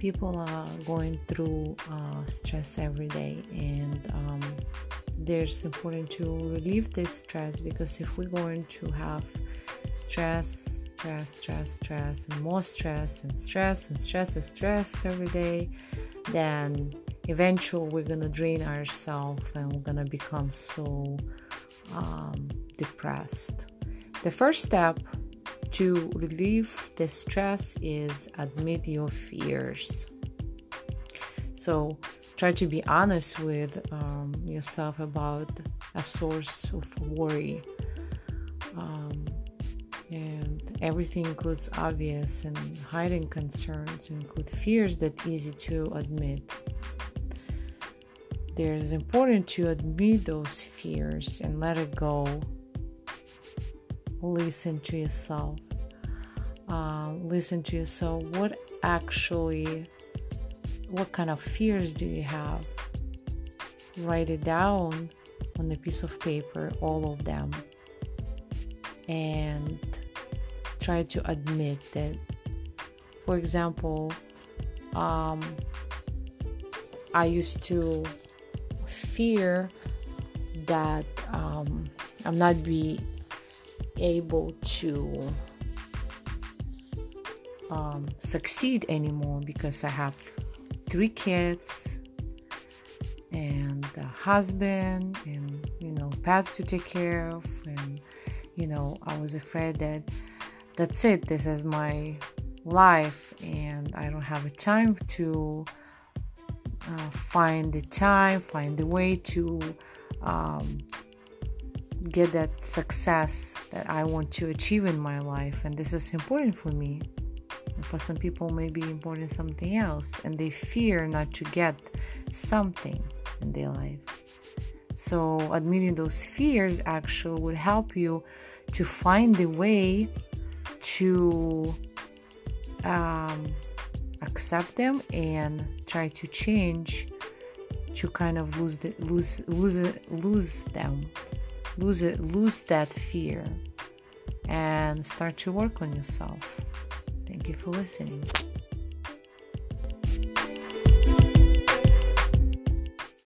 people are going through uh, stress every day, and um, there's important to relieve this stress because if we're going to have stress, stress, stress, stress, and more stress, and stress, and stress, and stress every day, then eventually we're gonna drain ourselves and we're gonna become so um, depressed. The first step to relieve the stress is admit your fears. So try to be honest with um, yourself about a source of worry. Um, and everything includes obvious and hiding concerns, include fears that easy to admit. There's important to admit those fears and let it go listen to yourself. Uh, listen to yourself. What actually, what kind of fears do you have? Write it down on a piece of paper, all of them, and try to admit that. For example, um, I used to fear that um, I'm not be able to um, succeed anymore because I have three kids and a husband and you know pets to take care of. And you know I was afraid that that's it. This is my life and I don't have a time to uh, find the time find the way to um, get that success that I want to achieve in my life, and this is important for me. For some people, maybe important something else, and they fear not to get something in their life. So, admitting those fears actually would help you to find the way to um, accept them and try to change to kind of lose the, lose lose lose them lose it lose that fear and start to work on yourself you for listening